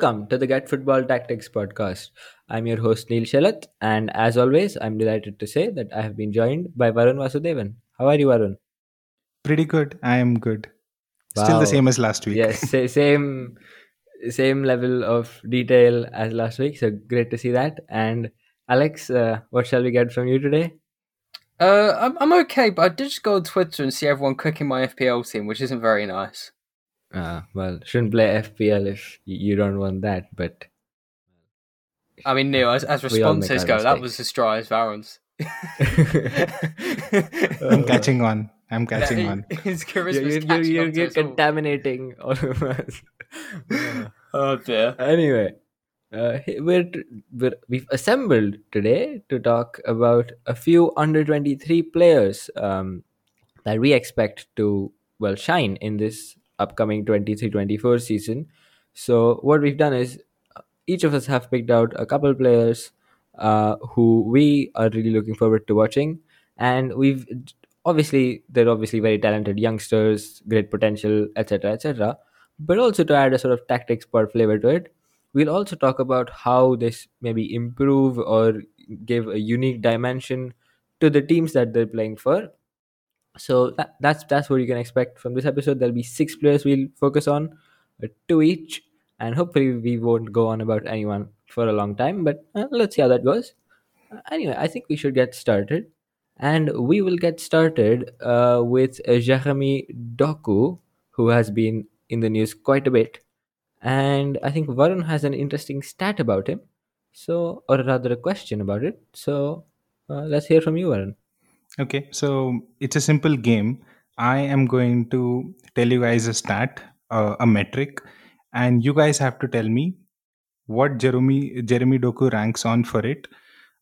Hello and welcome to the Get Football Tactics podcast. I'm your host Neel Shelat, and as always, I'm delighted to say that I have been joined by Varun Vasudevan. How are you, Varun? Pretty good. I am good. Still the same as last week. Yes, same same level of detail as last week. So great to see that. And Alex, uh, what shall we get from you today? Uh, I'm, I'm okay, but I did just go on Twitter and see everyone cooking my FPL team, which isn't very nice. Uh, well, shouldn't play FPL if you don't want that, but I mean, Neel, as, as We all make responses our go, that was as dry as Varun's. I'm catching on. I'm catching on. His you're, charisma's you're, you're, you're, you're us all. contaminating all of us. Uh, Oh dear. anyway uh, we're, we're we've assembled today to talk about a few under 23 players um, that we expect to well shine in this upcoming 23-24 season. So what we've done is uh, each of us have picked out a couple players uh, who we are really looking forward to watching. And we've obviously they're obviously very talented youngsters great potential etc etc but also to add a sort of tactics sport flavor to it we'll also talk about how this maybe improve or give a unique dimension to the teams that they're playing for so that, that's that's what you can expect from this episode there'll be six players we'll focus on uh, two each and hopefully we won't go on about anyone for a long time but uh, let's see how that goes Uh, anyway i think we should get started and we will get started uh, with jeremy doku who has been in the news quite a bit and I think Varun has an interesting stat about him. So, or rather, a question about it. So, let's hear from you, Varun. Okay, so it's a simple game. I am going to tell you guys a stat, uh, a metric, and you guys have to tell me what Jeremy Jeremy Doku ranks on for it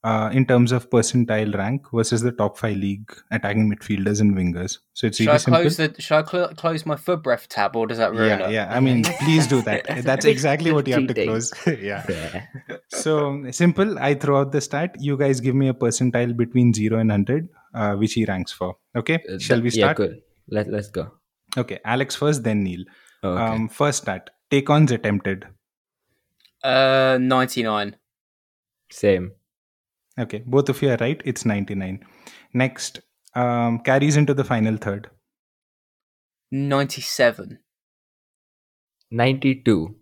uh, in terms of percentile rank versus the top five league attacking midfielders and wingers. So it's Should really I simple. close the? Should I cl- close my FBref tab, or does that ruin yeah, it? yeah. I mean, please do that. That's Bit exactly what you have to cheating. close. yeah. Yeah. So simple. I throw out the stat. You guys give me a percentile between zero and hundred, uh, which he ranks for. Okay. Uh, Shall we start? Yeah, start? cool. Let Let's go. Okay. Alex first, then Neel. Okay. Um, first stat. Take ons attempted. Uh, ninety nine. Same. Okay. Both of you are right. It's ninety nine. Next. Um, carries into the final third. 97. Ninety-two.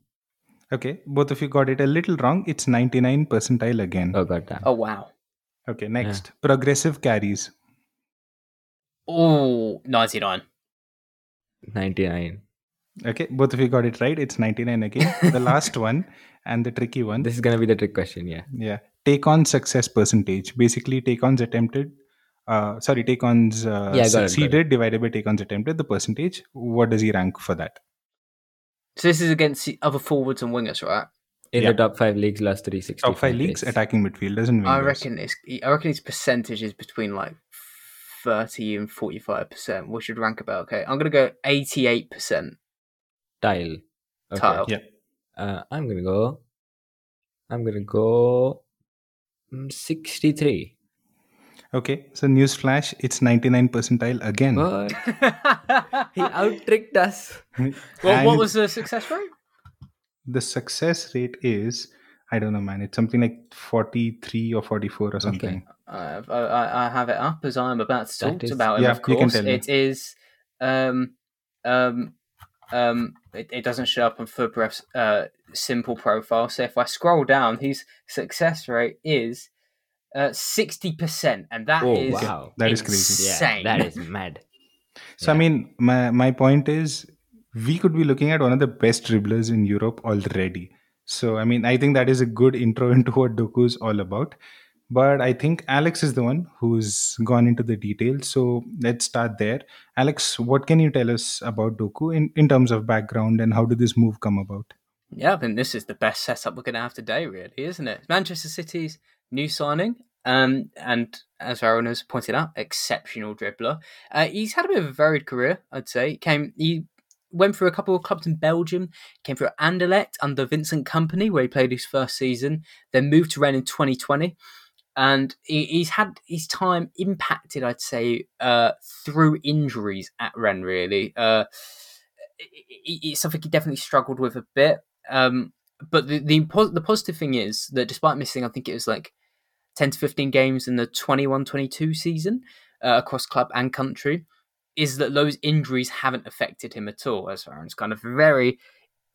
Okay. Both of you got it a little wrong. It's ninety nine percentile again. Oh god damn. Oh wow. Okay. Next. Progressive carries. Oh, 99. Ninety-nine. Okay. Both of you got it right. It's ninety nine again. the last one and the tricky one. This is gonna be the trick question. Yeah. Yeah. Take on success percentage. Basically, take ons attempted. Uh, sorry, take ons uh, Yeah, got it, got it. succeeded divided by take ons attempted. The percentage. What does he rank for that? So this is against the other forwards and wingers, right? In Yeah. the top five leagues, last three sixty. Top five leagues, attacking midfielders and wingers. I reckon it's I reckon his percentage is between like 30 and 45%. We should rank about okay. I'm gonna go 88%. Tile. Okay. Tile. Yeah. Uh, I'm gonna go. I'm gonna go. mm, Sixty-three. Okay. So newsflash. It's ninety nine percentile again. But he out tricked us. what, what was the success rate? the success rate? Is I don't know, man. It's something like forty three or forty four or something. Uh, I, I I have it up as I'm about to talk is- about it. Yeah, of you can course, it is. Um, um, um, it, it doesn't show up on FBref's uh, simple profile. So if I scroll down, his success rate is uh, sixty percent, and that is Oh wow! That is crazy. Yeah, that is mad. So I mean, my my point is, we could be looking at one of the best dribblers in Europe already. So I mean, I think that is a good intro into what Doku is all about. But I think Alex is the one who's gone into the details. So let's start there. Alex, what can you tell us about Doku in, in terms of background and how did this move come about? Yeah, I think this is the best setup we're going to have today, really, isn't it? Manchester City's new signing, um, and as Varun has pointed out, exceptional dribbler. Uh, he's had a bit of a varied career, I'd say. He came, he went through a couple of clubs in Belgium. Came through Anderlecht under Vincent Kompany, where he played his first season. Then moved to Rennes in 2020. And he, he's had his time impacted, I'd say, uh, through injuries at Rennes. really. Uh, it- it- it's something he definitely struggled with a bit. Um, but the, the the positive thing is that despite missing, I think it was like ten to fifteen games in the 21-22 season uh, across club and country, is that those injuries haven't affected him at all. As Varun's kind of very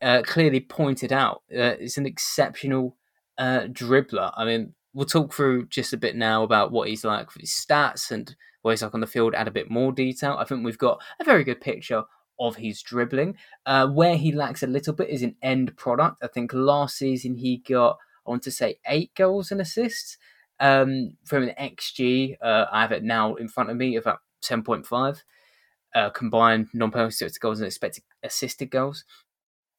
uh, clearly pointed out, uh, it's an exceptional uh, dribbler. I mean, we'll talk through just a bit now about what he's like for his stats and what he's like on the field, add a bit more detail. I think we've got a very good picture of his dribbling. Uh, where he lacks a little bit is an end product. I think last season he got, I want to say, eight goals and assists. Um, from an XG, uh, I have it now in front of me about 10.5 uh, combined non-penalty goals and expected assisted goals.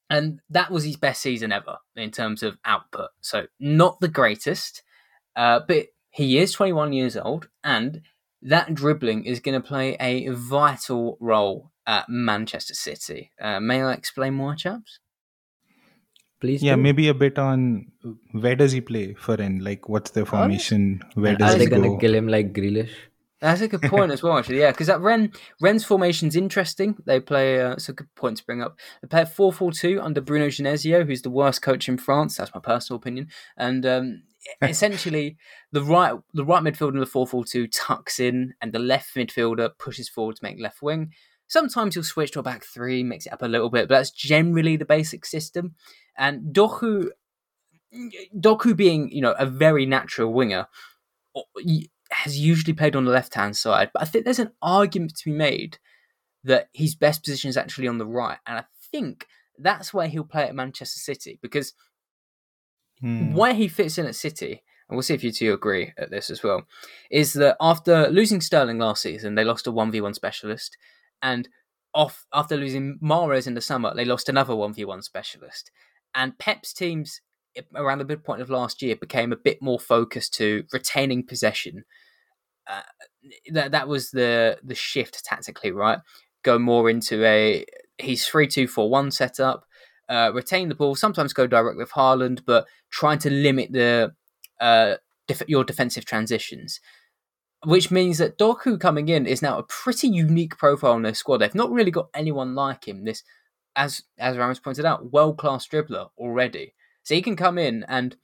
And that was his best season ever in terms of output. So not the greatest, uh, but he is 21 years old, and that dribbling is going to play a vital role at Manchester City. Uh, may I explain more, chaps? Please. Yeah, do. maybe a bit on where does he play for in like what's the formation? Where And does are they gonna kill him like Grealish? That's a good point as well, actually. Yeah, because that Rennes Rennes's formation's interesting. They play. Uh, it's a good point to bring up. They play four four two under Bruno Genesio, who's the worst coach in France. That's my personal opinion. And um, essentially, the right the right midfielder in the four four two tucks in, and the left midfielder pushes forward to make left wing. Sometimes he'll switch to a back three, mix it up a little bit, but that's generally the basic system. And Doku, Doku being you know a very natural winger, has usually played on the left hand side, but I think there's an argument to be made that his best position is actually on the right, and I think that's where he'll play at Manchester City because Hmm. where he fits in at City, and we'll see if you two agree at this as well, is that after losing Sterling last season, they lost a one v one specialist, and off after losing Mahrez in the summer, they lost another one v one specialist, and Pep's teams around the midpoint of last year became a bit more focused to retaining possession. Uh, that that was the the shift tactically, right? Go more into a he's three two four one setup, uh, retain the ball, sometimes go direct with Haaland, but trying to limit the uh, def- your defensive transitions. Which means that Doku coming in is now a pretty unique profile in their squad. They've not really got anyone like him. This, as as Ramos pointed out, world class dribbler already. So he can come in, and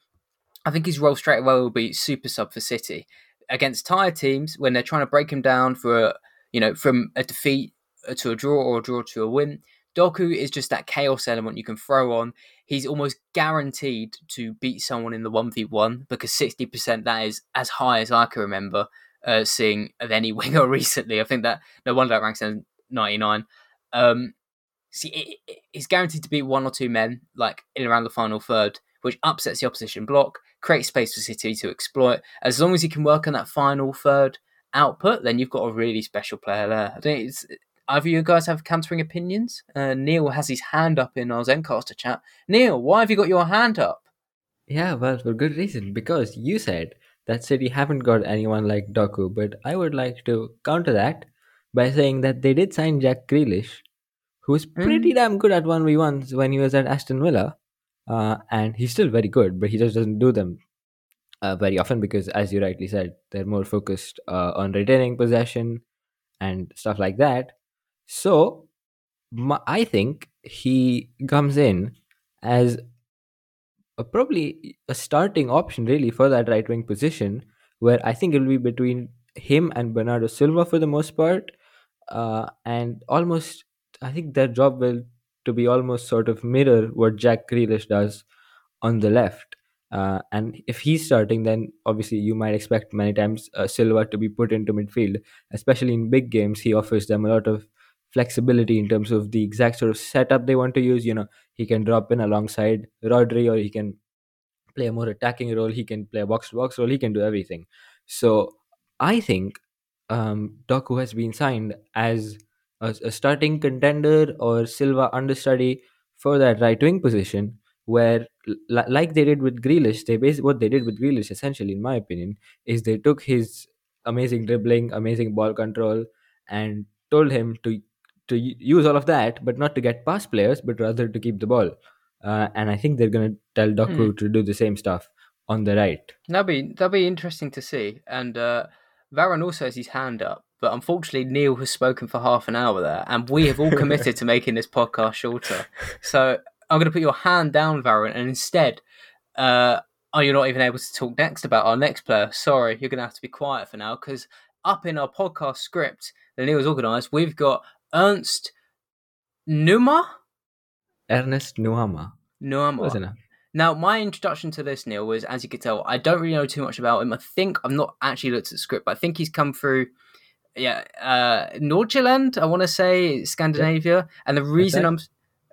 I think his role straight away will be super sub for City against tired teams when they're trying to break him down for a, you know from a defeat to a draw or a draw to a win. Doku is just that chaos element you can throw on. He's almost guaranteed to beat someone in the one v one because sixty percent that is as high as I can remember uh, seeing of any winger recently. I think that no wonder that ranks in ninety nine. Um, see, he's guaranteed to beat one or two men like in around the final third, which upsets the opposition block, creates space for City to exploit. As long as he can work on that final third output, then you've got a really special player there. I think it's either you guys have countering opinions. Uh, Neel has his hand up in our Zencastr chat. Neel, why have you got your hand up? Yeah, well, for good reason. Because you said that City haven't got anyone like Doku, but I would like to counter that by saying that they did sign Jack Grealish, who was pretty damn good at 1v1s when he was at Aston Villa. Uh, and he's still very good, but he just doesn't do them uh, very often because, as you rightly said, they're more focused uh, on retaining possession and stuff like that. So, my, I think he comes in as a, probably a starting option, really, for that right wing position, where I think it will be between him and Bernardo Silva for the most part, uh, and almost I think their job will to be almost sort of mirror what Jack Grealish does on the left. Uh, and if he's starting, then obviously you might expect many times uh, Silva to be put into midfield, especially in big games. He offers them a lot of flexibility in terms of the exact sort of setup they want to use. You know, he can drop in alongside Rodri, or he can play a more attacking role. He can play a box to box role. He can do everything. So I think um, Doku has been signed as a, a starting contender or Silva understudy for that right wing position where like they did with Grealish, they bas- what they did with Grealish essentially, in my opinion, is they took his amazing dribbling, amazing ball control, and told him to to use all of that, but not to get past players, but rather to keep the ball. Uh, and I think they're gonna tell Doku to do the same stuff on the right. That'd be that'd be interesting to see. And uh, Varun also has his hand up, but unfortunately Neel has spoken for half an hour there, and we have all committed to making this podcast shorter. So I'm going to put your hand down, Varun, and instead, uh, oh, you're not even able to talk next about our next player. Sorry, you're going to have to be quiet for now because up in our podcast script that Neel's organised, we've got Ernst Numa. Ernest Nuamah. Numa. Wasn't it? Now, my introduction to this, Neel, was as you could tell, I don't really know too much about him. I think I've not actually looked at the script, but I think he's come through, yeah, uh, Nordjylland, I want to say Scandinavia. And the reason I'm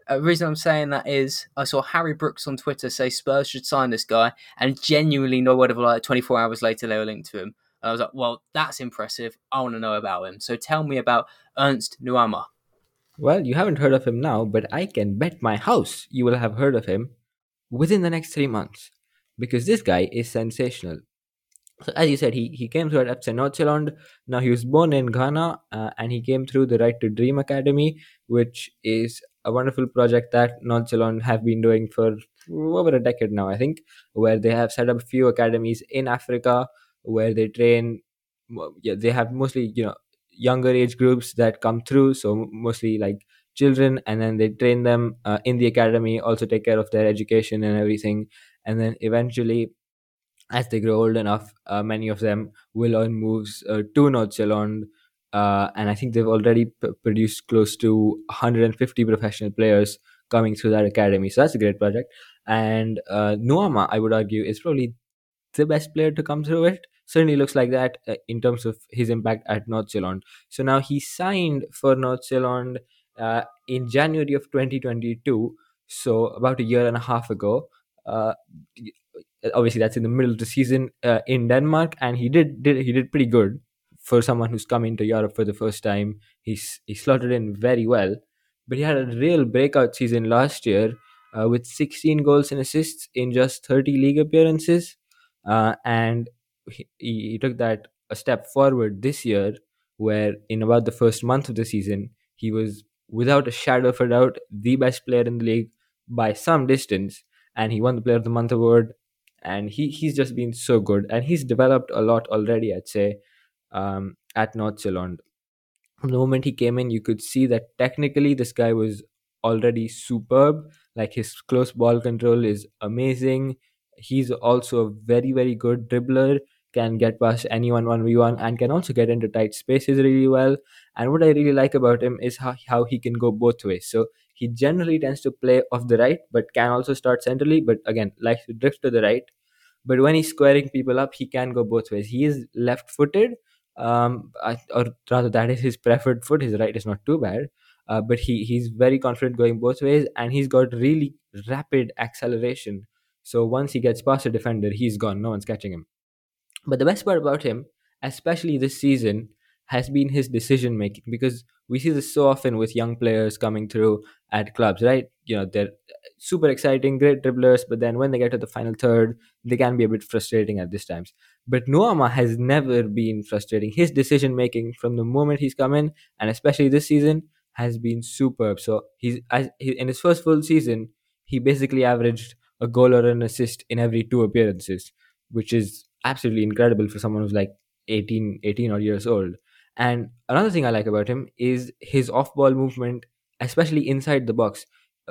uh, reason I'm saying that is I saw Harry Brooks on Twitter say Spurs should sign this guy, and genuinely no word of a lie. 24 hours later, they were linked to him. And I was like, well, that's impressive. I want to know about him. So tell me about Ernst Nuamah. Well, you haven't heard of him now, but I can bet my house you will have heard of him within the next three months because this guy is sensational. So, as you said, he, he came through at FC Nordsjælland. Now, he was born in Ghana uh, and he came through the Right to Dream Academy, which is a wonderful project that Nordsjælland have been doing for over a decade now, I think, where they have set up a few academies in Africa where they train. Yeah, they have mostly, you know, younger age groups that come through. So, mostly like children, and then they train them uh, in the academy, also take care of their education and everything. And then eventually, as they grow old enough, uh, many of them will earn moves uh, to North. Uh, and I think they've already p- produced close to 150 professional players coming through that academy. So that's a great project. And uh, Nuamah, I would argue, is probably the best player to come through it. Certainly looks like that uh, in terms of his impact at North Zealand. So now he signed for North Zealand uh, in January of 2022. So about a year and a half ago. Uh, obviously that's in the middle of the season uh, in Denmark, and he did, did he did pretty good for someone who's come into Europe for the first time. He's he slotted in very well, but he had a real breakout season last year uh, with 16 goals and assists in just 30 league appearances, uh, and he, he took that a step forward this year, where in about the first month of the season he was without a shadow of a doubt the best player in the league by some distance, and he won the Player of the Month award. And he he's just been so good. And he's developed a lot already i'd say um, at north Zealand. from the moment he came in you could see that technically this guy was already superb. Like his close ball control is amazing. He's also a very very good dribbler can get past anyone 1v1 and can also get into tight spaces really well. And what i really like about him is how, how he can go both ways. So he generally tends to play off the right but can also start centrally but again likes to drift to the right. But when he's squaring people up he can go both ways. He is left footed um or rather that is his preferred foot. His right is not too bad uh, but he he's very confident going both ways and he's got really rapid acceleration. So once he gets past a defender he's gone. No one's catching him but the best part about him especially this season has been his decision making because we see this so often with young players coming through at clubs right you know they're uh, super exciting great dribblers but then when they get to the final third they can be a bit frustrating at these times but Nuamah has never been frustrating. His decision making from the moment he's come in, and especially this season, has been superb. So he's as he, in his first full season, he basically averaged a goal or an assist in every two appearances, which is absolutely incredible for someone who's like 18, 18 odd years old. And another thing I like about him is his off-ball movement, especially inside the box.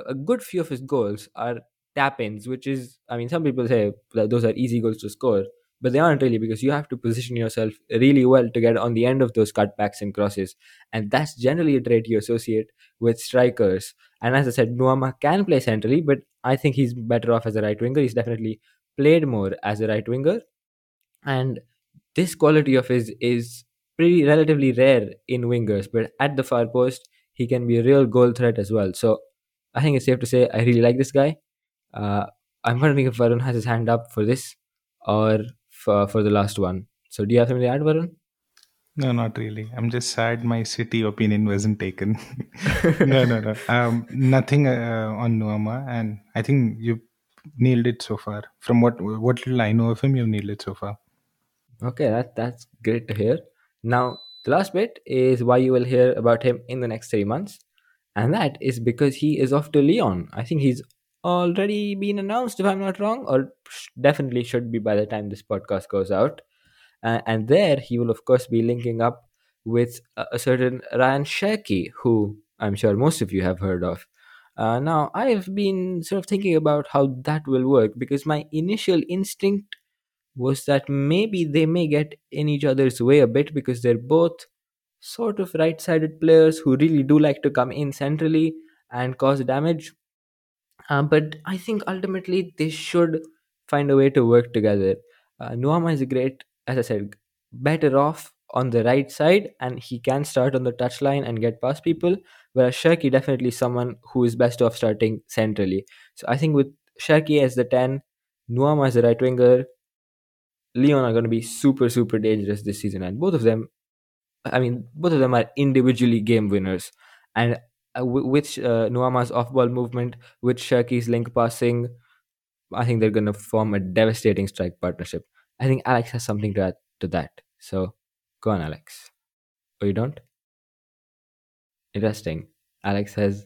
A good few of his goals are tap-ins, which is, I mean, some people say that those are easy goals to score but they aren't really because you have to position yourself really well to get on the end of those cutbacks and crosses and that's generally a trait you associate with strikers and as i said nuamah can play centrally but i think he's better off as a right winger he's definitely played more as a right winger and this quality of his is pretty relatively rare in wingers but at the far post he can be a real goal threat as well so i think it's safe to say i really like this guy uh, i'm wondering if varun has his hand up for this or for, for the last one. So do you have something to add, Varun? No, not really. I'm just sad my city opinion wasn't taken. no, no, no. Um, nothing uh, on Nuamah, and I think you nailed it so far. From what what little I know of him, you've nailed it so far. Okay, that that's great to hear. Now the last bit is why you will hear about him in the next three months, and that is because he is off to Lyon. I think he's already been announced, if I'm not wrong, or definitely should be by the time this podcast goes out. Uh, and there he will, of course, be linking up with a, a certain Rayan Cherki, who I'm sure most of you have heard of. Uh, now, I've been sort of thinking about how that will work because my initial instinct was that maybe they may get in each other's way a bit because they're both sort of right sided players who really do like to come in centrally and cause damage. Um, but I think ultimately they should find a way to work together. Uh, Nuamah is great, as I said, better off on the right side and he can start on the touchline and get past people. Whereas Cherki definitely someone who is best off starting centrally. So I think with Cherki as the 10, Nuamah as the right winger, Lyon are going to be super, super dangerous this season. And both of them, I mean, both of them are individually game winners. And uh, with uh, Nuamah's off ball movement, with Cherki's link passing, I think they're going to form a devastating strike partnership. I think Alex has something to add to that. So go on, Alex. Oh, you don't? Interesting. Alex has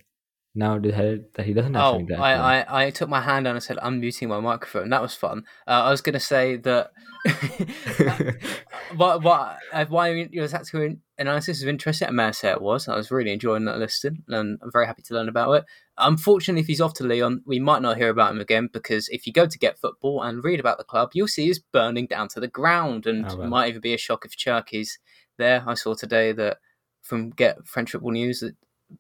now decided that he doesn't have Oh, something to. I. I, I took my hand and said, I'm muting my microphone. That was fun. Uh, I was going to say that what, what, uh, why your tactical analysis is interesting. I may say it was. I was really enjoying that listing and I'm very happy to learn about it. Unfortunately, if he's off to Lyon, we might not hear about him again because if you go to Get Football and read about the club, you'll see it's burning down to the ground and Oh, it well. might even be a shock if Cherki's there. I saw today that from Get French Football News that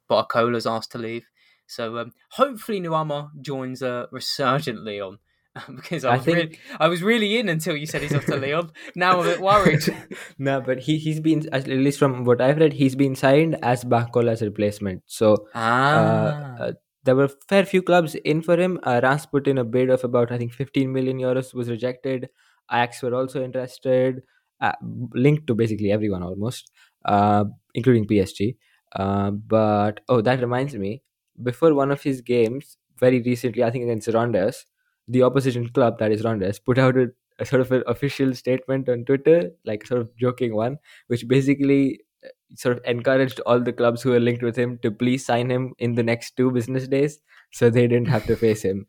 Barcola's asked to leave. So um, hopefully Nuamah joins uh, Resurgent Lyon because I I was think- really, I was really in until you said he's off to Lyon. Now I'm a bit worried. no, but he he's been at least from what I've read, he's been signed as Barcola's replacement. So Ah, uh, uh, there were fair few clubs in for him. Uh, Rams put in a bid of about I think 15 million euros was rejected. Ajax were also interested, uh, linked to basically everyone almost, uh, including PSG. Uh, but oh, that reminds me. Before one of his games, very recently, I think against Randers, the opposition club that is Randers put out a, a sort of an official statement on Twitter, like sort of joking one, which basically uh, sort of encouraged all the clubs who were linked with him to please sign him in the next two business days so they didn't have to face him.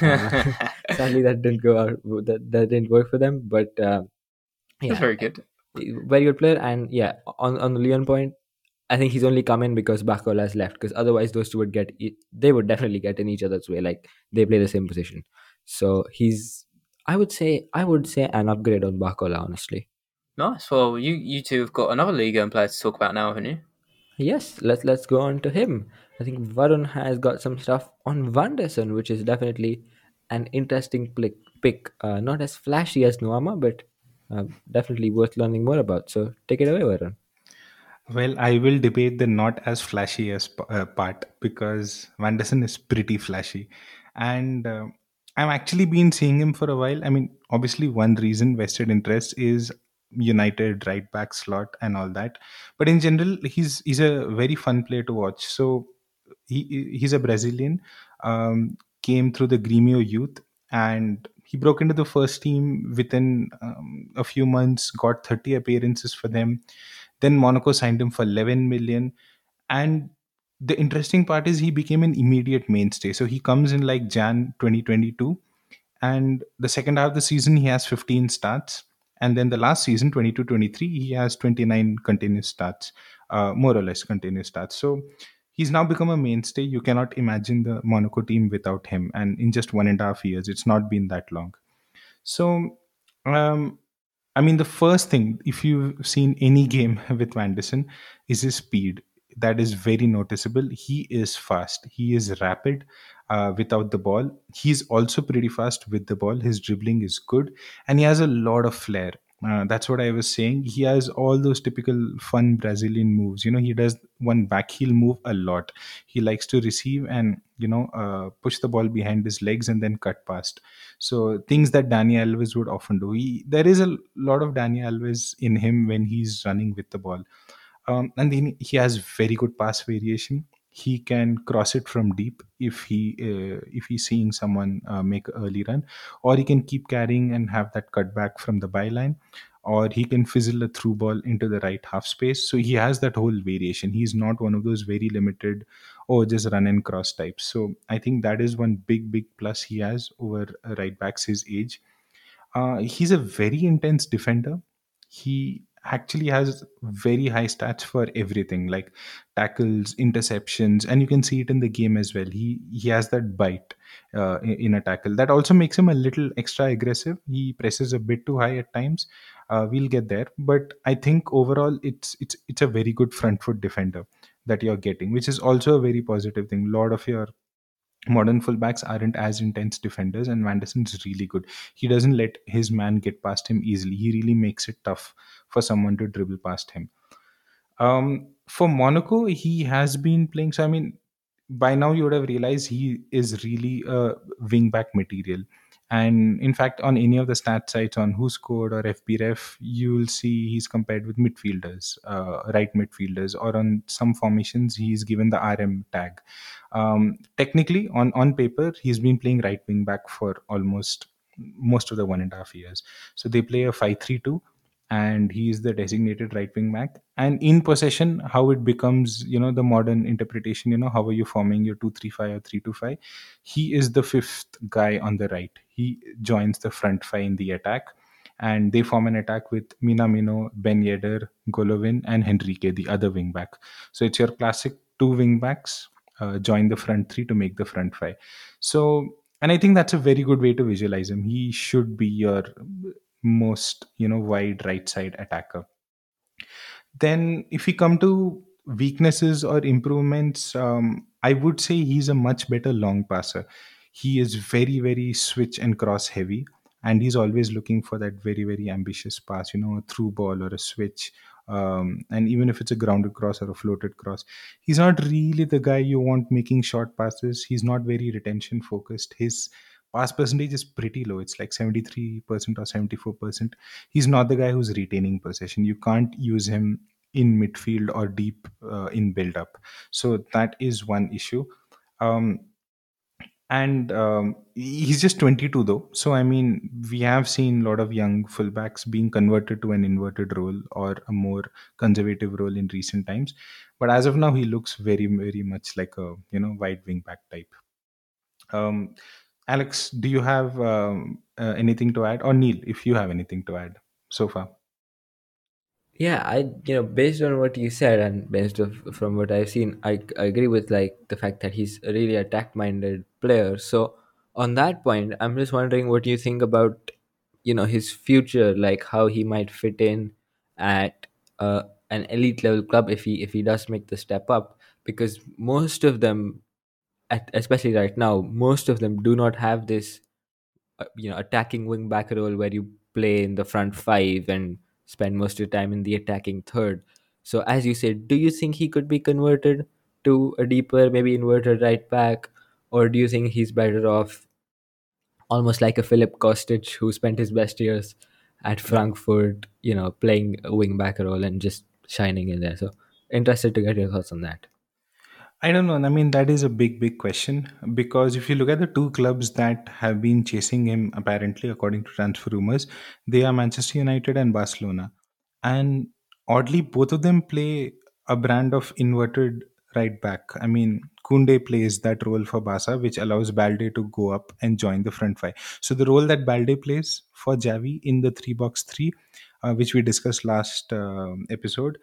Uh, sadly, that didn't go out. That, that didn't work for them. But uh, that's yeah, very good. very good player. And yeah, on on the Lyon point, I think he's only come in because Barcola has left. Because otherwise, those two would get e- they would definitely get in each other's way. Like they play the same position. So he's I would say I would say an upgrade on Barcola, Honestly, Nice. Well, you you two have got another league and player to talk about now, haven't you? yes. Let's let's go on to him. I think Varun has got some stuff on Vanderson, which is definitely an interesting pick. pick. Uh, not as flashy as Nuamah, but uh, definitely worth learning more about. So take it away, Varun. Well, I will debate the not as flashy as uh, part because Vanderson is pretty flashy, and uh, I've actually been seeing him for a while. I mean, obviously, one reason vested interest is United right back slot and all that, but in general, he's he's a very fun player to watch. So he he's a Brazilian, um, came through the Grêmio youth, and he broke into the first team within um, a few months. Got thirty appearances for them then Monaco signed him for 11 million. And the interesting part is he became an immediate mainstay. So he comes in like Jan 2022. And the second half of the season, he has 15 starts. And then the last season, 22 23, he has 29 continuous starts, uh, more or less continuous starts. So he's now become a mainstay. You cannot imagine the Monaco team without him. And in just one and a half years, it's not been that long. So, um, I mean, the first thing, if you've seen any game with Vanderson, is his speed. That is very noticeable. He is fast. He is rapid uh, without the ball. He's also pretty fast with the ball. His dribbling is good, and he has a lot of flair. Uh, that's what I was saying. He has all those typical fun Brazilian moves. You know, he does one back heel move a lot. He likes to receive and you know uh, push the ball behind his legs and then cut past. So things that Dani Alves would often do. He, there is a lot of Dani Alves in him when he's running with the ball, um, and then he has very good pass variation. He can cross it from deep if he uh, if he's seeing someone uh, make early run, or he can keep carrying and have that cut back from the byline, or he can fizzle a through ball into the right half space. So he has that whole variation. He's not one of those very limited or just run and cross types. So I think that is one big big plus he has over uh, right backs his age. Uh, he's a very intense defender. He actually has very high stats for everything like tackles interceptions and you can see it in the game as well. He he has that bite uh, in, a tackle. That also makes him a little extra aggressive. He presses a bit too high at times. Uh, we'll get there. But i think overall it's it's it's a very good front foot defender that you're getting which is also a very positive thing. A lot of your modern fullbacks aren't as intense defenders and Vanderson's really good. He doesn't let his man get past him easily. He really makes it tough for someone to dribble past him. Um, for Monaco, he has been playing. So I mean, by now you would have realized he is really a wing back material. And in fact, on any of the stat sites on Who Scored or FBref, you will see he's compared with midfielders, uh, right midfielders, or on some formations he's given the RM tag. Um, technically, on on paper, he's been playing right wing back for almost most of the one and a half years. So they play a five-three-two and he is the designated right wing back and in possession how it becomes you know the modern interpretation you know how are you forming your 235 or 325 he is the fifth guy on the right. He joins the front five in the attack. And they form an attack with minamino ben yedder golovin and henrique the other wing back. So it's your classic two wing backs uh, join the front three to make the front five. So and i think that's a very good way to visualize him. He should be your most you know wide right side attacker. Then if we come to weaknesses or improvements um, i would say he's a much better long passer. He is very very switch and cross heavy and he's always looking for that very very ambitious pass you know a through ball or a switch um, and even if it's a grounded cross or a floated cross. He's not really the guy you want making short passes. He's not very retention focused. His pass percentage is pretty low. It's like 73% or 74% he's not the guy who's retaining possession. You can't use him in midfield or deep uh, in build up so that is one issue. Um, and um, he's just 22 though. So i mean we have seen a lot of young fullbacks being converted to an inverted role or a more conservative role in recent times. But as of now he looks very very much like a you know wide wing back type. Um, alex do you have um, uh, anything to add? Or neel if you have anything to add so far? Yeah, I you know based on what you said and based of, from what I've seen, I, I agree with like the fact that he's a really attack-minded player. So on that point, I'm just wondering what you think about you know his future, like how he might fit in at uh, an elite level club if he if he does make the step up, because most of them, especially right now, most of them do not have this uh, you know attacking wing back role where you play in the front five and spend most of your time in the attacking third. So as you said, do you think he could be converted to a deeper, maybe inverted right back, or do you think he's better off almost like a Filip Kostic who spent his best years at Frankfurt, you know, playing a wing back role and just shining in there? So interested to get your thoughts on that. I don't know. I mean, that is a big, big question because if you look at the two clubs that have been chasing him, apparently, according to transfer rumors, they are Manchester United and Barcelona. And oddly, both of them play a brand of inverted right back. I mean, Koundé plays that role for Barca, which allows Balde to go up and join the front five. So the role that Balde plays for Xavi in the three box three, uh, which we discussed last um episode,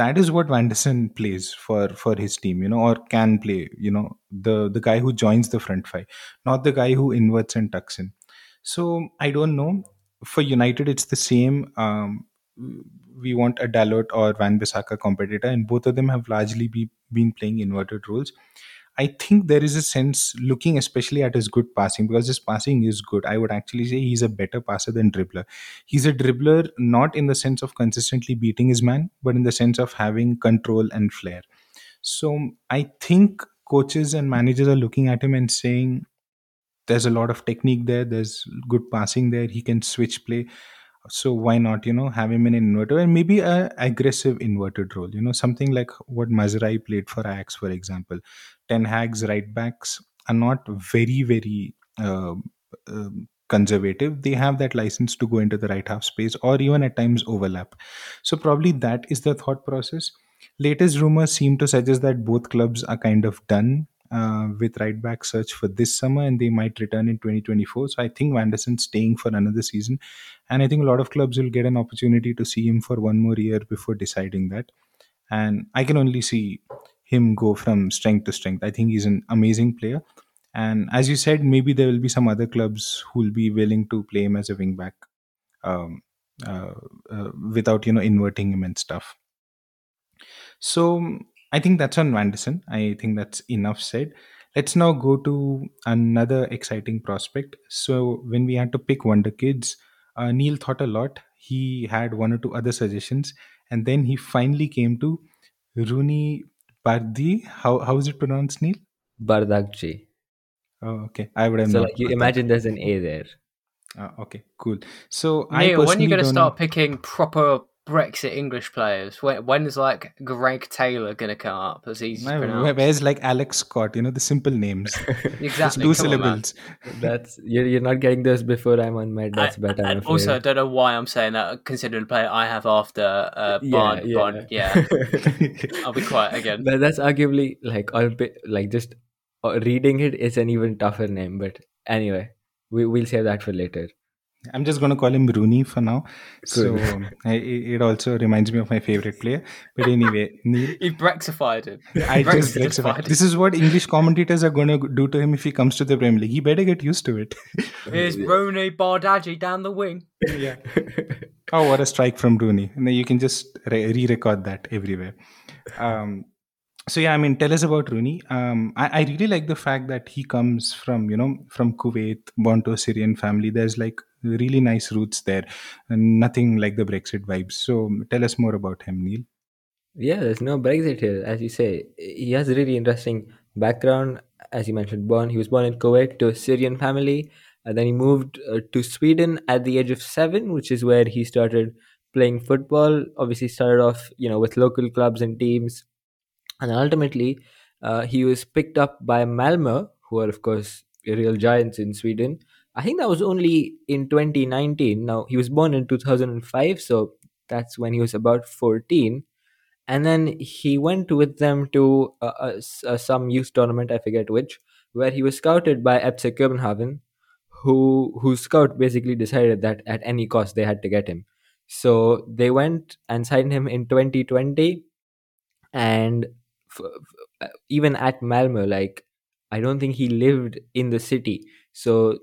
that is what Vanderson plays for for his team, you know, or can play, you know, the the guy who joins the front five, not the guy who inverts and tucks in. So I don't know. For United, it's the same. Um, we want a Dalot or Wan-Bissaka competitor, and both of them have largely be, been playing inverted roles. I think there is a sense looking especially at his good passing because his passing is good. I would actually say he's a better passer than dribbler. He's a dribbler not in the sense of consistently beating his man, but in the sense of having control and flair. So I think coaches and managers are looking at him and saying there's a lot of technique there, there's good passing there, he can switch play so why not you know have him in an inverter and maybe a aggressive inverted role you know something like what Mazraoui played for Ajax for example. Ten Hag's right backs are not very very uh, um conservative. They have that license to go into the right half space or even at times overlap. So probably that is the thought process. Latest rumors seem to suggest that both clubs are kind of done uh, with right back search for this summer, and they might return in 2024. So I think Vanderson's staying for another season, and I think a lot of clubs will get an opportunity to see him for one more year before deciding that. And I can only see him go from strength to strength. I think he's an amazing player. And as you said, maybe there will be some other clubs who will be willing to play him as a wing back um, uh, uh, without you know inverting him and stuff. So I think that's on Vanderson. I think that's enough said. Let's now go to another exciting prospect. So when we had to pick Wonder Kids, uh, Neel thought a lot. He had one or two other suggestions, and then he finally came to Roony Bardi. How how is it pronounced, Neel? Bardghji. Oh, okay. I would have So like you got imagine there's an A there. Ah, okay, cool. So I Neel, when are you going to start know- picking proper Brexit English players? When, when is like Greg Taylor going to come up as he's to Where- pronounce? Where's like Alex Scott? You know the simple names. Just Exactly. two come on, syllables. That's you're, you're not getting those before I'm on my deathbed. I'm and afraid. also, I don't know why I'm saying that, considering the player I have after uh, yeah, Barn. yeah. Barn, yeah. I'll be quiet again. But that's arguably like all bi- like just uh, reading it is an even tougher name. But anyway, we we'll save that for later. I'm just going to call him Roony for now. So Good. I, it it also reminds me of my favorite player. But anyway, Neel, He Brexified him. I just Brexitified Brexified. This is what English commentators are going to do to him if he comes to the Premier League. He better get used to it. Here's Roony Bardghji down the wing. yeah. Oh, what a strike from Roony! And you can just re- re-record that everywhere. Um, so yeah, I mean, tell us about Roony. Um, I, I really like the fact that he comes from you know from Kuwait, born to a Syrian family. There's like really nice roots there, nothing like the Brexit vibes. So tell us more about him, Neel. Yeah, there's no Brexit here, as you say. He has a really interesting background. As you mentioned, born he was born in Kuwait to a Syrian family, and then he moved uh, to Sweden at the age of seven, which is where he started playing football. Obviously, started off you know with local clubs and teams, and ultimately uh, he was picked up by Malmö, who are of course real giants in Sweden. I think that was only in 2019. Now he was born in 2005, so that's when he was about 14 and then he went with them to uh, uh, some youth tournament i forget which where he was scouted by FC Copenhagen who whose scout basically decided that at any cost they had to get him so they went and signed him in 2020 and even at Malmö like I don't think he lived in the city. So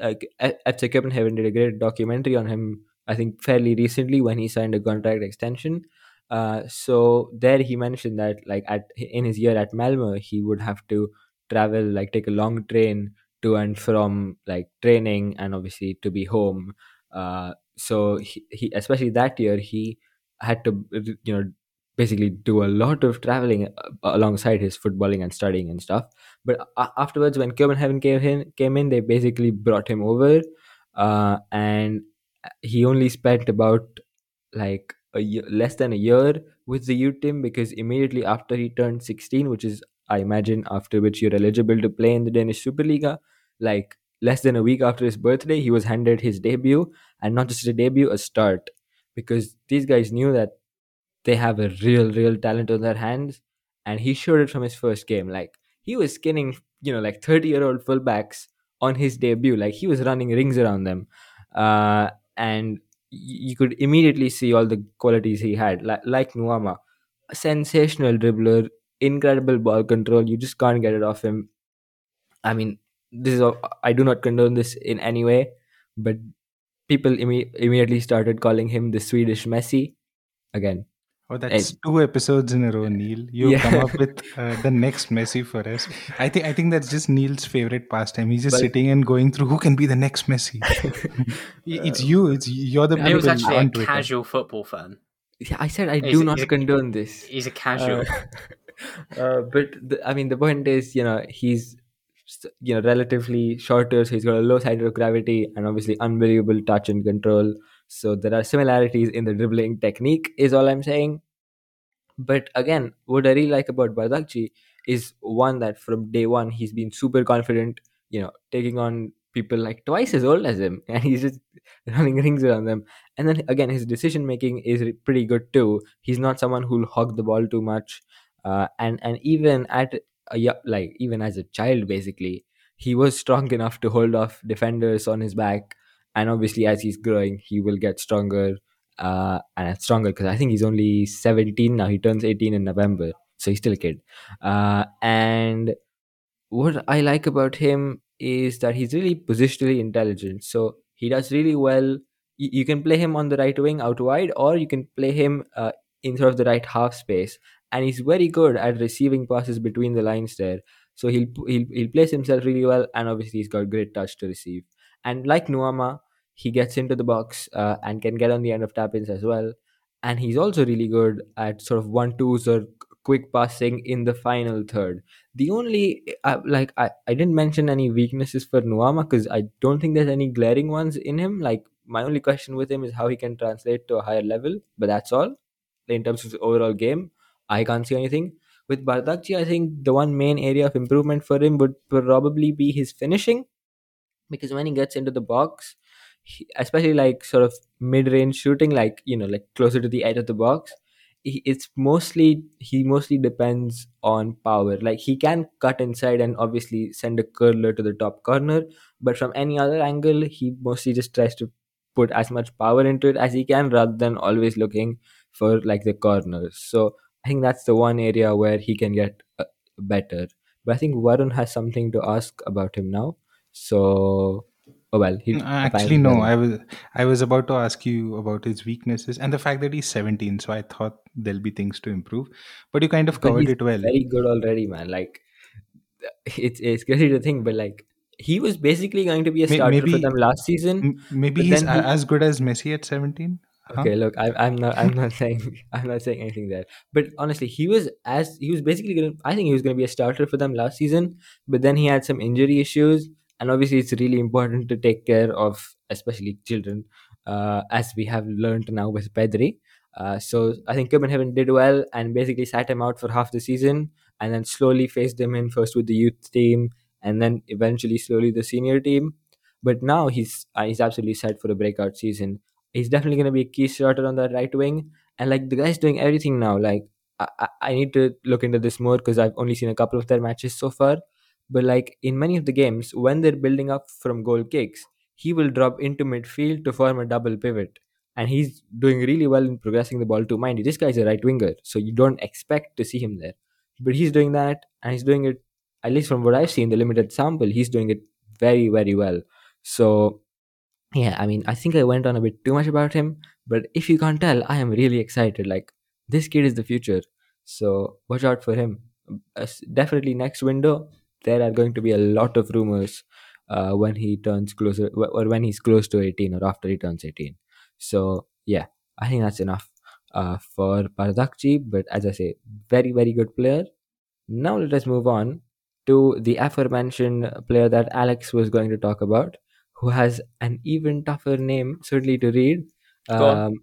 like, FC Copenhagen did a great documentary on him I think fairly recently when he signed a contract extension. Uh, so there he mentioned that like at in his year at Malmö he would have to travel like take a long train to and from like training and obviously to be home. Uh, so he, he especially that year he had to you know basically do a lot of traveling uh, alongside his footballing and studying and stuff. But afterwards when Copenhagen came in came in they basically brought him over uh, and he only spent about like a year, less than a year with the youth team because immediately after he turned 16 which is i imagine after which you're eligible to play in the danish superliga like less than a week after his birthday he was handed his debut and not just a debut a start. Because these guys knew that they have a real real talent on their hands and he showed it from his first game. Like he was skinning you know like 30 year old fullbacks on his debut. Like he was running rings around them. Uh, and you could immediately see all the qualities he had like, like Nuamah sensational dribbler incredible ball control. You just can't get it off him. I mean this is I do not condone this in any way but people imme- immediately started calling him the swedish messi again Oh, that's And- two episodes in a row, Neel. You Yeah. come up with uh, the next Messi for us. I think I think that's just Neel's favorite pastime. He's just But- sitting and going through who can be the next Messi. it's you. It's you're the He was people actually a Twitter. casual football fan. Yeah, i said i He's- do not a- condone this He's a casual. Uh, uh, but the, I mean, the point is, you know, he's you know relatively shorter, so he's got a low center of gravity and obviously unbelievable touch and control. So there are similarities in the dribbling technique, is all I'm saying. But again, what I really like about Bardghji is one that from day one he's been super confident, you know, taking on people like twice as old as him, and he's just running rings around them. And then again, his decision making is pretty good too. He's not someone who'll hog the ball too much, uh, and and even at a, like even as a child, basically, he was strong enough to hold off defenders on his back. And obviously, as he's growing, he will get stronger uh, and stronger because I think he's only 17 now. He turns 18 in November, so he's still a kid. Uh, and what I like about him is that he's really positionally intelligent. So he does really well. You, you can play him on the right wing out wide, or you can play him uh, in sort of the right half space. And he's very good at receiving passes between the lines there. So he'll he'll he'll place himself really well, and obviously he's got great touch to receive. And like Nuamah, he gets into the box uh, and can get on the end of tap ins as well. And he's also really good at sort of one twos or quick passing in the final third. The only uh, like I, I didn't mention any weaknesses for Nuamah because I don't think there's any glaring ones in him. Like my only question with him is how he can translate to a higher level, but that's all. In terms of overall game, I can't see anything. With Bardghji, I think the one main area of improvement for him would probably be his finishing, because when he gets into the box, he, especially like sort of mid-range shooting, like you know, like closer to the edge of the box, he, it's mostly he mostly depends on power. Like he can cut inside and obviously send a curler to the top corner, but from any other angle, he mostly just tries to put as much power into it as he can, rather than always looking for like the corners. So I think that's the one area where he can get uh, better. But I think Varun has something to ask about him now. So Oh well, he Mm, Actually, no. I was I was about to ask you about his weaknesses and the fact that he's 17. So I thought there'll be things to improve, but you kind of covered it well. very good already, man. Like it's it's crazy to think, but like he was basically going to be a starter for Maybe them last season. m- maybe he's he- as good as Messi at 17. Huh? Okay, look, I, I'm not, I'm not saying, I'm not saying anything there. But honestly, he was as he was basically to I think he was going to be a starter for them last season, but then he had some injury issues, and obviously, it's really important to take care of, especially children, uh, as we have learned now with Pedri. Uh, so I think Copenhagen did well and basically sat him out for half the season, and then slowly phased him in first with the youth team, and then eventually slowly the senior team. But now he's uh, he's absolutely set for a breakout season he's definitely going to be a key starter on the right wing. And like the guy's doing everything now. Like I, I, I need to look into this more because I've only seen a couple of their matches so far. But like in many of the games, when they're building up from goal kicks, he will drop into midfield to form a double pivot. And he's doing really well in progressing the ball to Mind you, this guy's a right winger, so you don't expect to see him there. But he's doing that, and he's doing it, at least from what I've seen, the limited sample, he's doing it very, very well. So yeah, I mean, I think I went on a bit too much about him, but if you can't tell, I am really excited. Like, this kid is the future. So, watch out for him. Uh, definitely next window, there are going to be a lot of rumors uh, when he turns closer, or when he's close to 18 or after he turns 18. So, yeah, I think that's enough uh, for Bardghji. But as I say, very, very good player. Now, let us move on to the aforementioned player that Alex was going to talk about who has an even tougher name, certainly to read. Um,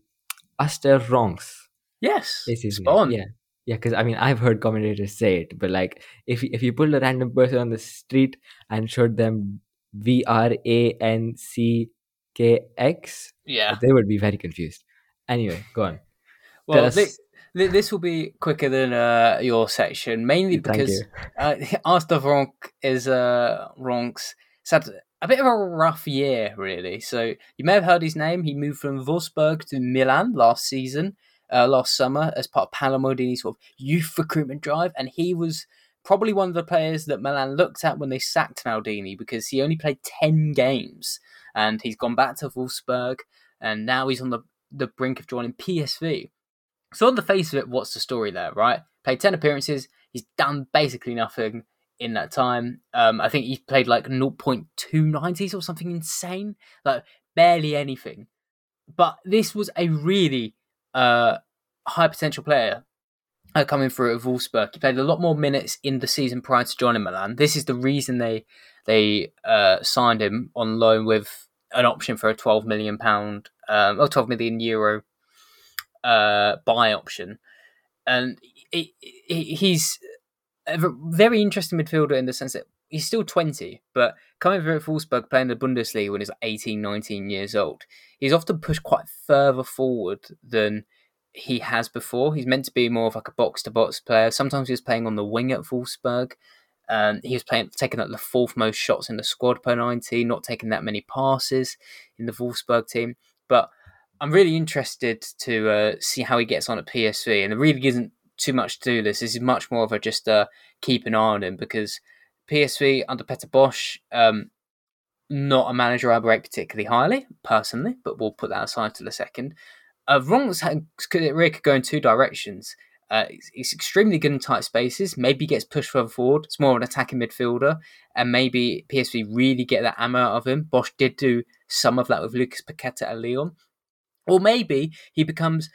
Aster Vranckx Yes, is his spot name. Yeah, yeah. Because I mean, I've heard commentators say it, but like, if if you pulled a random person on the street and showed them V R A N C K X, Yeah. they would be very confused. Anyway, go on. Well, us- thi- thi- this will be quicker than uh, your section, mainly because uh, Aster Vranckx is uh, Vranckx. It's had a bit of a rough year, really. So you may have heard his name. He moved from Wolfsburg to Milan last season, uh, last summer, as part of Paolo Maldini's sort of youth recruitment drive, and he was probably one of the players that Milan looked at when they sacked Maldini because he only played ten games, and he's gone back to Wolfsburg, and now he's on the the brink of joining PSV. So on the face of it, what's the story there, right? Played ten appearances. He's done basically nothing in that time. Um, I think he played like 0.290s or something insane, like barely anything. But this was a really uh, high potential player uh, coming through at Wolfsburg. He played a lot more minutes in the season prior to joining Milan. This is the reason they they uh, signed him on loan with an option for a 12 million pound um, or 12 million euro uh, buy option, and he, he, he's a very interesting midfielder in the sense that he's still 20, but coming from Wolfsburg playing the Bundesliga when he's 18, 19 years old, he's often pushed quite further forward than he has before. He's meant to be more of like a box to box player. Sometimes he was playing on the wing at Wolfsburg. Um, he was playing taking up the fourth most shots in the squad per ninety, not taking that many passes in the Wolfsburg team. But I'm really interested to uh, see how he gets on at PSV, and there really isn't too much to do this. This is much more of a just uh, keep an eye on him because PSV under Peter Bosz, um, not a manager I rate particularly highly personally, but we'll put that aside to the second. Uh, Vranckx really could go in two directions. Uh, he's, extremely good in tight spaces. Maybe he gets pushed further forward. It's more of an attacking midfielder, and maybe PSV really get that ammo out of him. Bosz did do some of that with Lucas Paqueta at Lyon, or maybe he becomes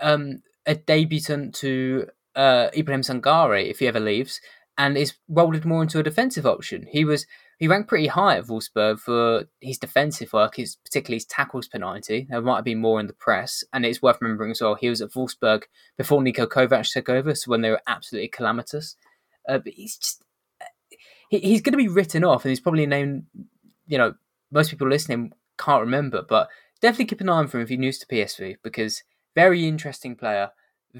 um, a debutant to uh, Ibrahim Sangare if he ever leaves, and is rolled more into a defensive option. He was he ranked pretty high at Wolfsburg for his defensive work, his particularly his tackles per ninety. There might have been more in the press, and it's worth remembering as well. He was at Wolfsburg before Niko Kovac took over, so when they were absolutely calamitous. Uh, but he's just he, he's going to be written off, and he's probably a name You know, most people listening can't remember, but definitely keep an eye on him if you're new to PSV because very interesting player,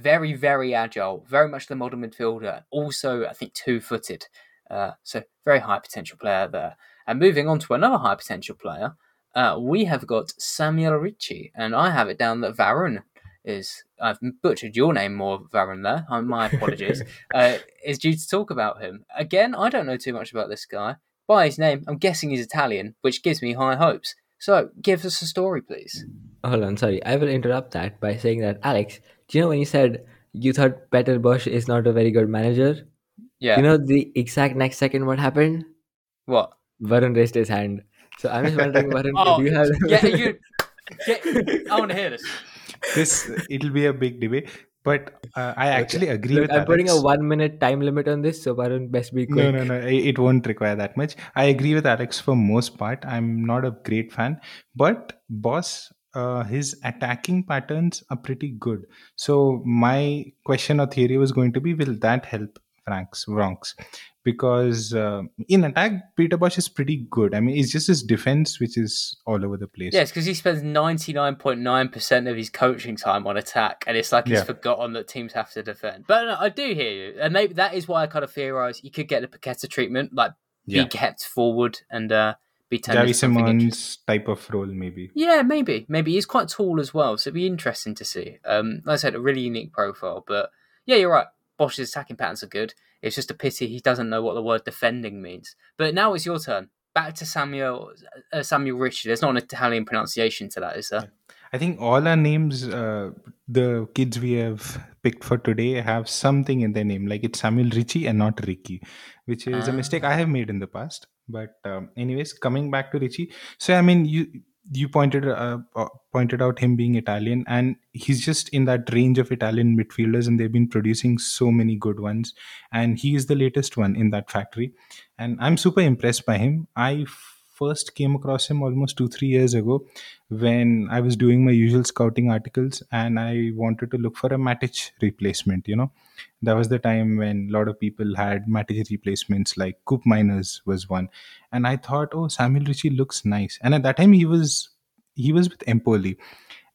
very very agile, very much the modern midfielder. Also, I think two footed. Uh, so very high potential player there. And moving on to another high potential player, uh, we have got Samuel Ricci, and I have it down that Varun is. I've butchered your name more, Varun. There, uh, my apologies. uh, is due to talk about him again. I don't know too much about this guy. By his name, I'm guessing he's Italian, which gives me high hopes. So, give us a story, please. Hold on, sorry. I will interrupt that by saying that Alex, do you know when you said you thought Peter Bosz is not a very good manager? Yeah. You know the exact next second what happened? What? Varun raised his hand. So I'm just wondering, Varun, oh, do you have? yeah, you. Get, I want to hear this. This it'll be a big debate, but uh, I actually Okay. agree Look, with I'm putting a one minute time limit on this, so Varun, best be quick. No, no, no. It it won't require that much. I agree with Alex for most part. I'm not a great fan, but Bosz, uh, his attacking patterns are pretty good. So my question or theory was going to be: Will that help Frank's Bronx? Because uh, in attack, Peter Bosz is pretty good. I mean, it's just his defense which is all over the place. Yes, because he spends 99.9% of his coaching time on attack, and it's like he's Yeah. forgotten that teams have to defend. But no, I do hear you. And maybe that is why I kind of theorise you could get the Paqueta treatment, like Yeah. be kept forward and uh, be turned Javi into something interesting. Simmons type of role, maybe. Yeah, maybe. Maybe he's quite tall as well, so it'd be interesting to see. Um, like I said, a really unique profile. But yeah, you're right. Bosz's attacking patterns are good. It's just a pity he doesn't know what the word defending means. But now it's your turn. Back to Samuel uh, Samuel Ricci. There's not an Italian pronunciation to that, is there? I think all our names, uh, the kids we have picked for today, have something in their name. Like it's Samuel Ricci and not Ricky, which is a Ah. mistake I have made in the past. But um, anyways, coming back to Ricci, so I mean, you you pointed uh, uh, pointed out him being Italian, and he's just in that range of Italian midfielders, and they've been producing so many good ones, and he is the latest one in that factory, and I'm super impressed by him. I first came across him almost two three years ago when I was doing my usual scouting articles and I wanted to look for a Matic replacement, you know. That was the time when a lot of people had Matic replacements, like Koopmeiners was one. And I thought, oh, Samuel Ricci looks nice. And at that time he was he was with Empoli.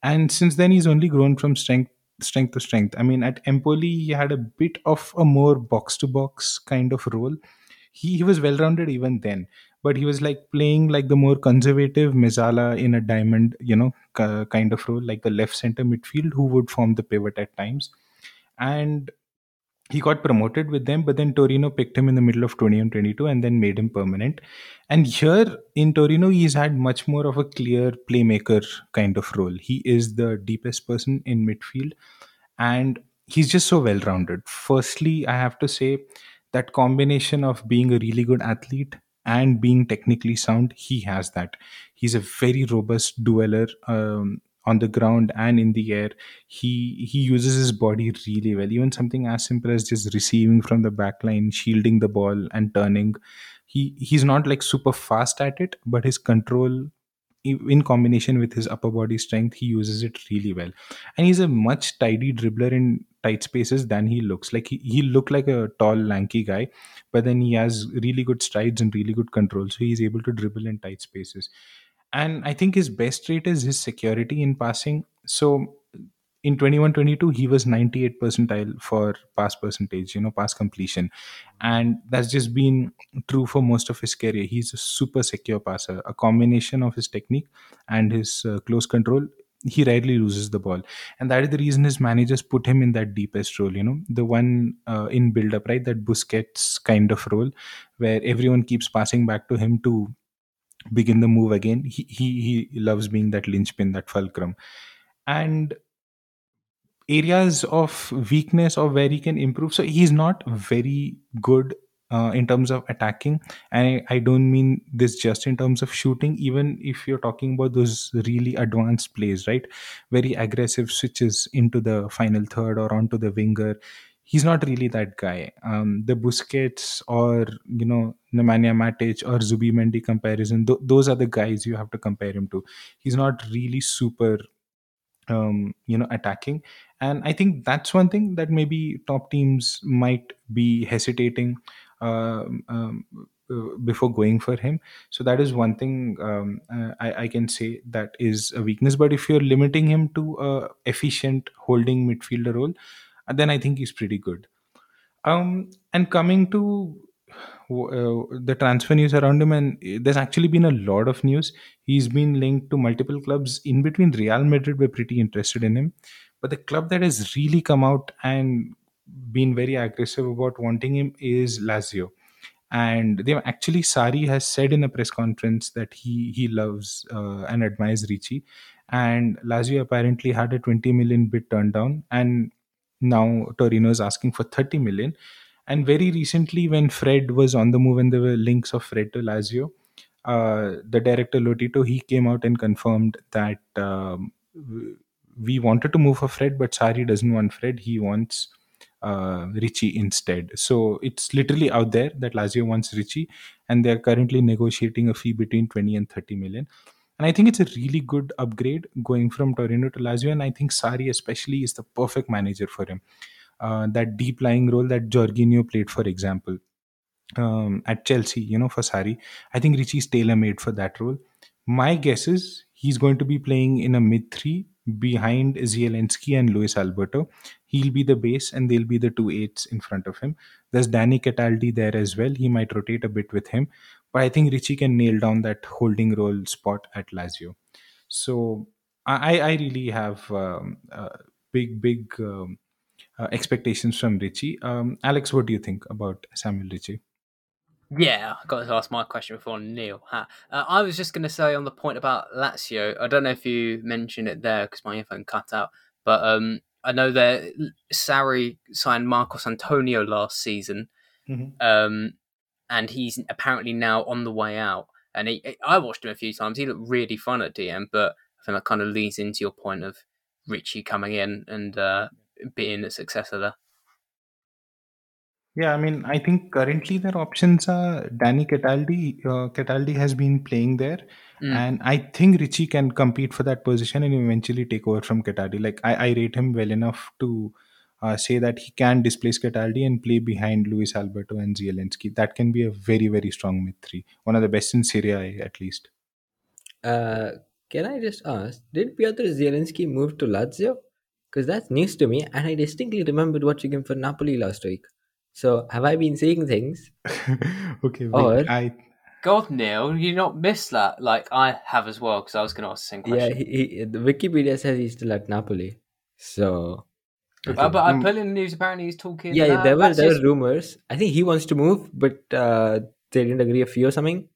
And since then he's only grown from strength strength to strength. I mean, at Empoli he had a bit of a more box to box kind of role. He, he was well rounded even then but he was like playing like the more conservative mezzala in a diamond, you know, k- kind of role, like the left center midfield who would form the pivot at times. And he got promoted with them, but then Torino picked him in the middle of 20 and 22 and then made him permanent. And here in Torino, he's had much more of a clear playmaker kind of role. He is the deepest person in midfield and he's just so well rounded. Firstly, I have to say that combination of being a really good athlete and being technically sound, he has that. He's a very robust dueler um, on the ground and in the air. He he uses his body really well. Even something as simple as just receiving from the back line, shielding the ball and turning. He he's not like super fast at it, but his control in combination with his upper body strength, he uses it really well. And he's a much tidy dribbler in tight spaces than he looks. Like he, he looked like a tall, lanky guy, but then he has really good strides and really good control. So he's able to dribble in tight spaces. And I think his best trait is his security in passing. So in 21-22 he was 98 percentile for pass percentage you know pass completion. And that's just been true for most of his career. He's a super secure passer a combination of his technique and his uh, close control he rarely loses the ball. And that is the reason his managers put him in that deepest role you know the one uh, in build up right? That busquets kind of role where everyone keeps passing back to him to begin the move again. He he, he loves being that linchpin that fulcrum. And areas of weakness or where he can improve. So he's not very good uh, in terms of attacking, and I, I don't mean this just in terms of shooting. Even if you're talking about those really advanced plays, right? Very aggressive switches into the final third or onto the winger. He's not really that guy. Um, the Busquets or you know Nemanja Matic or Zubimendi comparison, th- those are the guys you have to compare him to. He's not really super um, you know attacking and i think that's one thing that maybe top teams might be hesitating um, um, uh, before going for him so that is one thing um, uh, I, I can say that is a weakness but if you're limiting him to a efficient holding midfielder role uh, then i think he's pretty good um and coming to uh, the transfer news around him, and there's actually been a lot of news. He's been linked to multiple clubs. In between, Real Madrid were pretty interested in him, but the club that has really come out and been very aggressive about wanting him is Lazio. And they actually Sarri has said in a press conference that he he loves uh, and admires Ricci, and Lazio apparently had a 20 million bid turned down, and now Torino is asking for 30 million. And very recently, when Fred was on the move and there were links of Fred to Lazio, uh, the director Lotito he came out and confirmed that um, we wanted to move for Fred, but Sarri doesn't want Fred. He wants uh, Ricci instead. So it's literally out there that Lazio wants Ricci, and they're currently negotiating a fee between 20 and 30 million. And I think it's a really good upgrade going from Torino to Lazio. And I think Sarri, especially, is the perfect manager for him uh, that deep lying role that Jorginho played, for example, um, at Chelsea, you know, for Sarri. I think Ricci's tailor made for that role. My guess is he's going to be playing in a mid three behind Zielinski and Luis Alberto. He'll be the base and they'll be the two eights in front of him. There's Danny Cataldi there as well. He might rotate a bit with him. But I think Ricci can nail down that holding role spot at Lazio. So I, I really have um, uh, big, big um, uh, expectations from Ricci. Um, Alex, what do you think about Samuel Ricci? Yeah, I got to ask my question before Neel. Uh, I was just going to say on the point about Lazio. I don't know if you mentioned it there because my earphone cut out, but um, I know that Sarri signed Marcos Antonio last season, Mhm. um, and he's apparently now on the way out. And he, I watched him a few times. He looked really fun at DM, but I think that kind of leads into your point of Ricci coming in and uh, being a successor there. Yeah, I mean, I think currently their options are Danny Cataldi. Uh, Cataldi has been playing there, Mm. and I think Ricci can compete for that position and eventually take over from Cataldi. Like I, I rate him well enough to uh, say that he can displace Cataldi and play behind Luis Alberto and Zielinski. That can be a very very strong mid three, one of the best in Serie A at least. Uh, can I just ask, did Piotr Zielinski move to Lazio? Because that's news to me, and I distinctly remembered watching him for Napoli last week. So have I been seeing things? okay, wait, Or- I God, Neel, you not missed that like I have as well because I was going to ask the same Yeah, question. he, he, the Wikipedia says he's still at Napoli. So Uh, but I Mm. put in the news. Apparently, he's talking. yeah, there were that's there just- were rumors. I think he wants to move, but uh, they didn't agree a fee or something.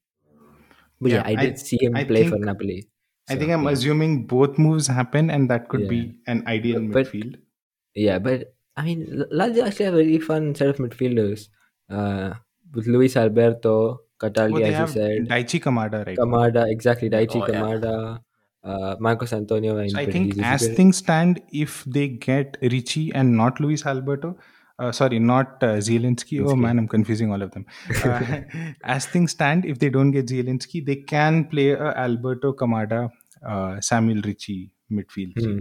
But yeah, Yeah, I I- did see him I play for think- Napoli. I think I'm yeah. assuming both moves happen, and that could Yeah. be an ideal But- but- midfield. Yeah, but I mean, L- Lazio actually have a really fun set of midfielders uh, with Luis Alberto, Cataldi, Oh, they as you have said, Daichi Kamada right now. Kamada, exactly, Daichi Oh, yeah. Kamada, uh, Marcos Antonio. and So I think Zizou. as things stand, if they get Ricci and not Luis Alberto, uh, sorry, not uh, Zielinski. Oh man, I'm confusing all of them. Uh, as things stand, if they don't get Zielinski, they can play a Alberto Kamada, uh, Samuel Ricci midfield. Hmm.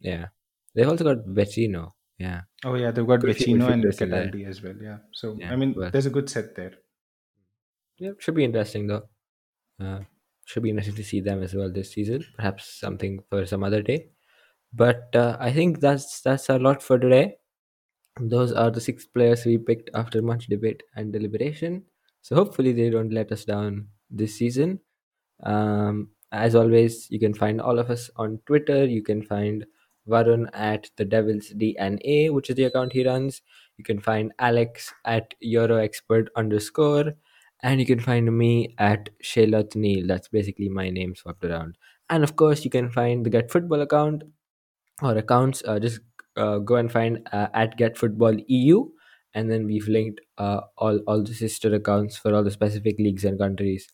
Yeah, they've also got Vecino. Yeah, Oh yeah, they've got Vecino and. Cataldi as well. Yeah, so Yeah, I mean, well. there's a good set there. yeah, should be interesting though. Uh, should be interesting to see them as well this season. Perhaps something for some other day. But uh, I think that's that's a lot for today. Those are the six players we picked after much debate and deliberation. So hopefully they don't let us down this season. Um, as always, you can find all of us on Twitter. You can find Varun at the Devil's DNA, which is the account he runs. You can find Alex at EuroExpert underscore. And you can find me at Shelat Neel. That's basically my name swapped around. And of course, you can find the Get Football account or accounts. Uh, just uh, go and find uh, at Get Football EU. And then we've linked uh, all, all the sister accounts for all the specific leagues and countries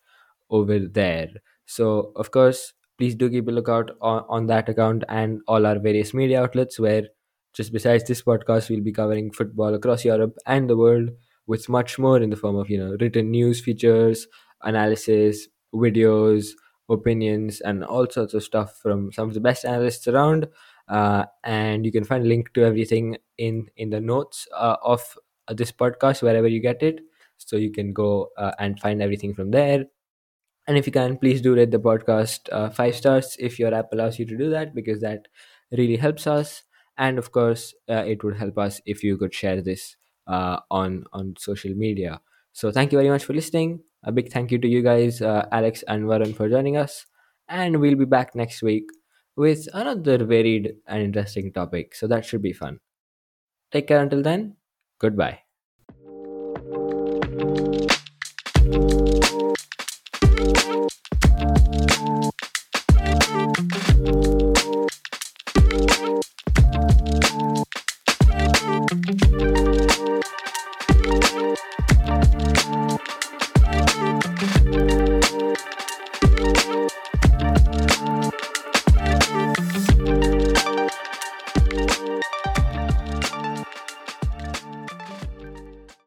over there. So, of course, please do keep a lookout on, on that account and all our various media outlets where just besides this podcast, we'll be covering football across Europe and the world with much more in the form of, you know, written news features, analysis, videos, opinions, and all sorts of stuff from some of the best analysts around. Uh, and you can find a link to everything in in the notes uh, of this podcast wherever you get it so you can go uh, and find everything from there and if you can please do rate the podcast uh, five stars. If your app allows you to do that because that really helps us. And of course uh, it would help us if you could share this uh, on on social media. So thank you very much for listening. A big thank you to you guys uh, alex and varun for joining us. And we'll be back next week with another varied and interesting topic. So that should be fun. Take care until then. Goodbye